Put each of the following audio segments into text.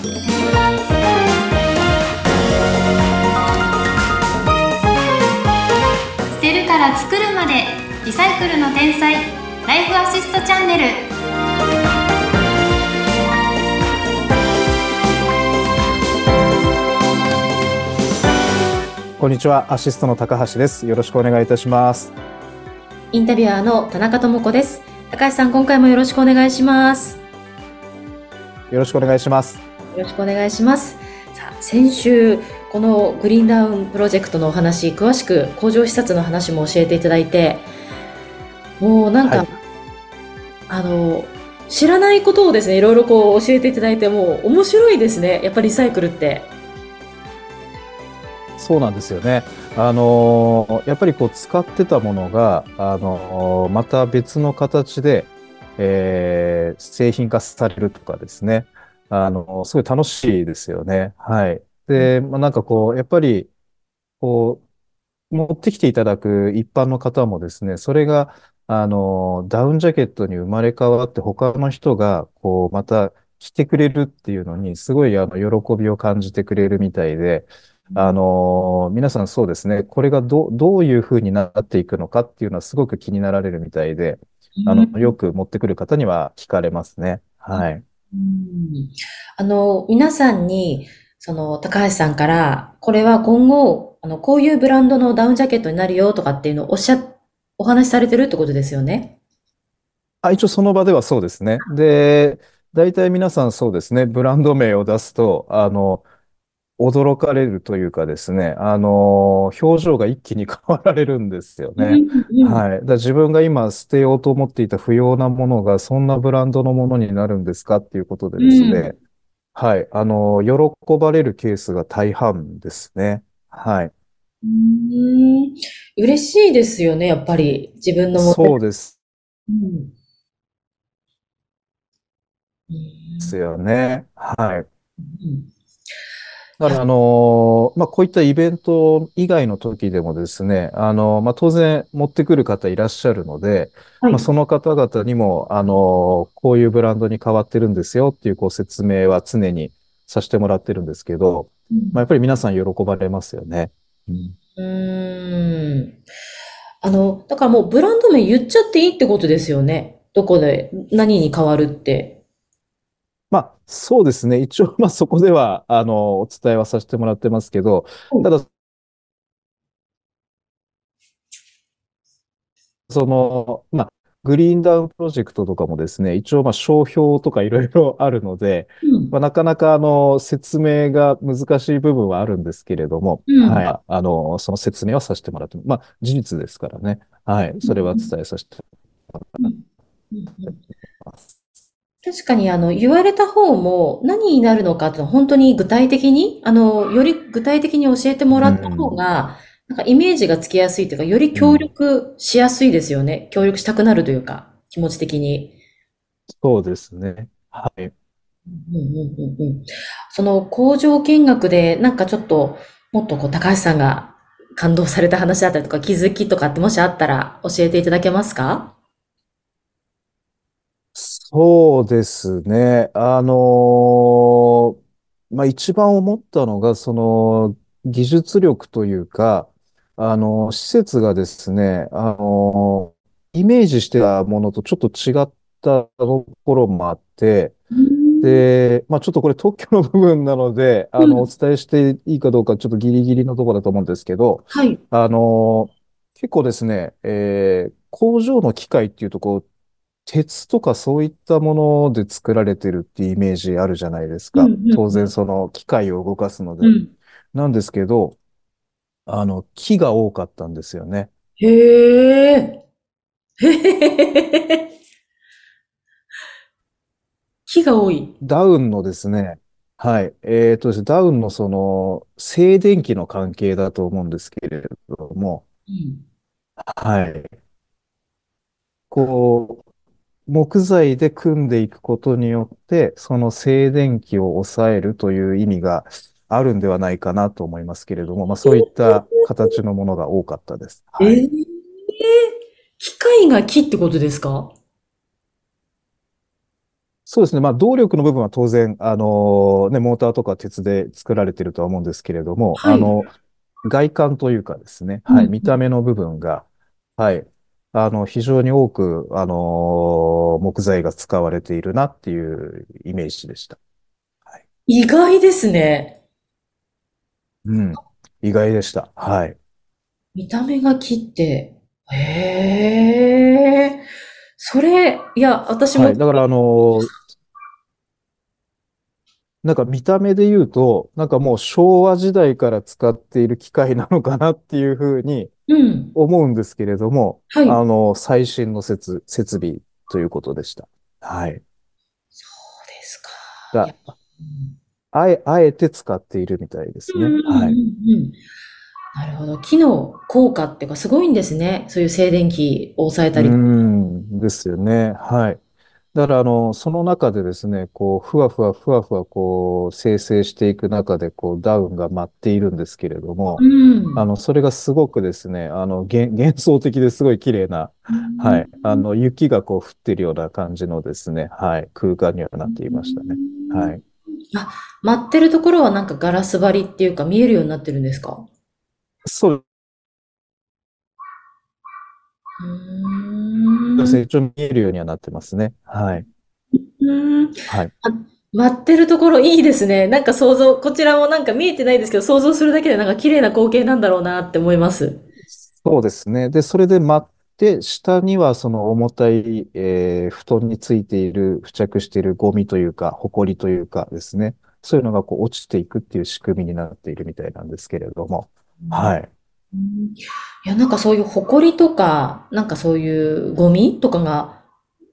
捨てるから作るまでリサイクルの天才ライフアシストチャンネルこんにちは、アシストの高橋です。よろしくお願いいたします。インタビュアーの田中智子です。高橋さん、今回もよろしくお願いします。よろしくお願いします。よろしくお願いします。さあ、先週、このグリーンダウンプロジェクトのお話、詳しく工場視察の話も教えていただいて、もうなんか、はいあの、知らないことをですね、いろいろこう教えていただいて、もう面白いですね。やっぱりリサイクルって。そうなんですよね。あのーやっぱりこう使ってたものが、あのーまた別の形で、えー製品化されるとかですね。あのーすごい楽しいですよね。はい。で、まあ、なんかこう、やっぱり、こう、持ってきていただく一般の方もですね、それが、あのーダウンジャケットに生まれ変わって他の人が、こう、また着てくれるっていうのに、すごい、あの、喜びを感じてくれるみたいで、あのー皆さんそうですね、これがど、どういうふうになっていくのかっていうのはすごく気になられるみたいで、あの、よく持ってくる方には聞かれますね。はい。うんあの、皆さんに、その、高橋さんから、これは今後、あの、こういうブランドのダウンジャケットになるよとかっていうのをおっしゃ、お話しされてるってことですよね？あ、一応その場ではそうですね。で、大体皆さんそうですね、ブランド名を出すと、あの、驚かれるというかですね、あの、表情が一気に変わられるんですよね。い。はい。だ自分が今捨てようと思っていた不要なものがそんなブランドのものになるんですかっていうことでですね。はい。あの、喜ばれるケースが大半ですね。はい。うん嬉しいですよね、やっぱり。自分の持ってそうですうんうんですよね。はい。うんだから、あの、まあ、こういったイベント以外の時でもですね、あの、まあ、当然持ってくる方いらっしゃるので、はいまあ、その方々にも、あの、こういうブランドに変わってるんですよっていうご説明は常にさせてもらってるんですけど、まあ、やっぱり皆さん喜ばれますよね。うんうーん。あの、だからもうブランド名言っちゃっていいってことですよね。どこで何に変わるって。まあ、そうですね。一応、まあ、そこでは、あの、お伝えはさせてもらってますけど、ただ、その、まあ、グリーンダウンプロジェクトとかもですね、一応、まあ、商標とかいろいろあるので、うんまあ、なかなか、あの、説明が難しい部分はあるんですけれども、うんはい。あの、その説明はさせてもらって、まあ、事実ですからね。はい。それは伝えさせてもらってます。確かに、あの、言われた方も何になるのかっていうのは本当に具体的に、あの、より具体的に教えてもらった方が、なんかイメージがつきやすいというか、より協力しやすいですよね。協力したくなるというか、気持ち的に。そうですね。はい。うんうんうんうんその工場見学で、なんかちょっと、もっとこう、高橋さんが感動された話だったりとか、気づきとかってもしあったら教えていただけますか？そうですね。あのまあ、一番思ったのが、その、技術力というか、あの、施設がですね、あのイメージしてたものとちょっと違ったところもあって、で、まあ、ちょっとこれ特許の部分なので、あの、お伝えしていいかどうかちょっとギリギリのところだと思うんですけど、はい。あの結構ですね、えー工場の機械っていうとこう、鉄とかそういったもので作られてるっていうイメージあるじゃないですか。うんうんうん当然その機械を動かすので。うん。なんですけど、あの、木が多かったんですよね。へえ。木が多い。ダウンのですね、はい。えっとですね、ダウンのその、静電気の関係だと思うんですけれども、うん。はい。こう、木材で組んでいくことによって、その静電気を抑えるという意味があるんではないかなと思いますけれども、まあそういった形のものが多かったです。はい。ええ機械が木ってことですか？そうですね。まあ、動力の部分は当然、あのね、モーターとか鉄で作られてるとは思うんですけれども、はいあの、外観というかですね、はい、うん見た目の部分が、はい、あの、非常に多く、あの木材が使われているなっていうイメージでした。意外ですね。うん。意外でした。はい。見た目が木って。へえ。それ、いや、私も、はい。だから、あのなんか見た目で言うと、なんかもう昭和時代から使っている機械なのかなっていうふうにうん。思うんですけれども、はい。あの、最新の設、設備ということでした。はい。そうですか。だあえ、あえて使っているみたいですね。うんうんはい。なるほど。木の効果っていうかすごいんですね。そういう静電気を抑えたうり。ん、ですよね。はい。だから、あの、その中でですね、こう、ふわふわふわふわ、こう、生成していく中で、こう、ダウンが舞っているんですけれども、うん。あの、それがすごくですね、あの、幻、幻想的ですごい綺麗な、はい。あの、雪がこう降ってるような感じのですね、はい。空間にはなっていましたね。はい。待ってるところはなんかガラス張りっていうか見えるようになってるんですか？そううーん。ですね。一応見えるようにはなってますね。はい。うん。はい。待ってるところいいですね。なんか想像、こちらもなんか見えてないですけど、想像するだけでなんか綺麗な光景なんだろうなって思います。そうですね。で、それで待って、下にはその重たい、えー布団についている、付着しているゴミというか、埃というかですね。そういうのがこう落ちていくっていう仕組みになっているみたいなんですけれども。はい。うんいや、なんかそういう埃とか、なんかそういうゴミとかが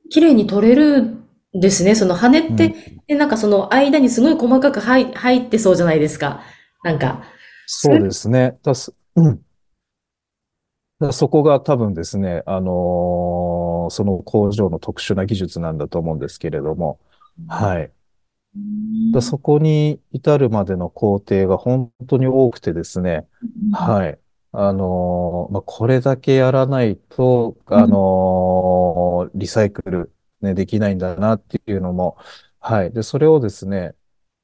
綺麗に取れるんですね。その羽うんって、で、なんかその間にすごい細かく入、入ってそうじゃないですか。なんか。そうですね。だす、うん。だそこが多分ですね、あのーその工場の特殊な技術なんだと思うんですけれども、はい。だそこに至るまでの工程が本当に多くてですね、はい。あのーまあ、これだけやらないと、あのーリサイクル、ね、できないんだなっていうのも、はい。で、それをですね、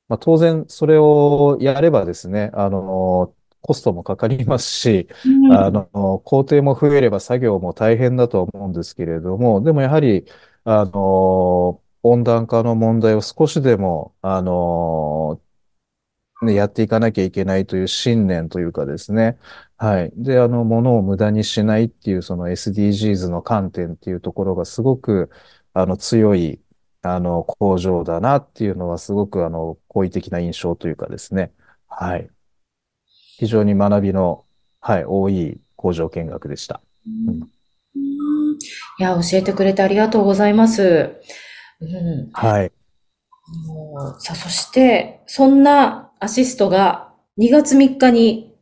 まあ、当然、それをやればですね、あのーコストもかかりますし、うんあの、工程も増えれば作業も大変だと思うんですけれども、でもやはり、あの、温暖化の問題を少しでも、あの、ね、やっていかなきゃいけないという信念というかですね。はい。で、あの、物を無駄にしないっていう、その SDGs の観点っていうところがすごく、あの、強い、あの、工場だなっていうのはすごく、あの、好意的な印象というかですね。はい。非常に学びの、はい、多い工場見学でした。うんいや、教えてくれてありがとうございます。うん。はい。もうさあ、そして、そんなアシストが2月3日に、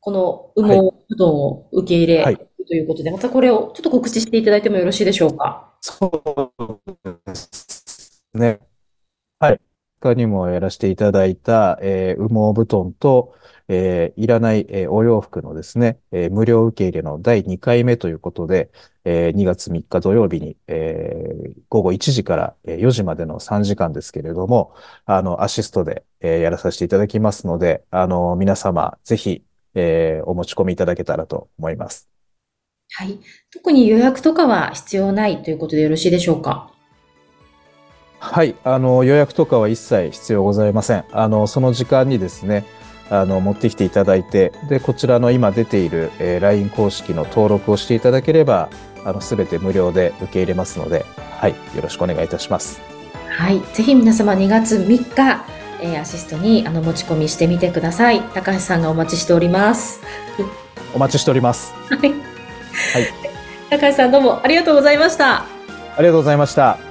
この羽毛うどんを受け入れはいということで、またこれをちょっと告知していただいてもよろしいでしょうか？そうですね。はい。他にもやらせていただいた、えー羽毛布団と、えーいらない、えーお洋服のですね、えー無料受け入れの第2回目ということで、えー2月3日土曜日に、えー午後1時から4時までの3時間ですけれども、あの、アシストで、えーやらさせていただきますので、あの、皆様、ぜひ、えーお持ち込みいただけたらと思います。はい。特に予約とかは必要ないということでよろしいでしょうか？はい、あの、予約とかは一切必要ございません。あの、その時間にですね、あの、持ってきていただいて、で、こちらの今出ている、えー LINE 公式の登録をしていただければ、あの、すべて無料で受け入れますので、はい、よろしくお願いいたします。はい。ぜひ皆様2月3日、えーアシストにあの持ち込みしてみてください。高橋さんがお待ちしております。お待ちしております。はい。高橋さんどうもありがとうございました。ありがとうございました。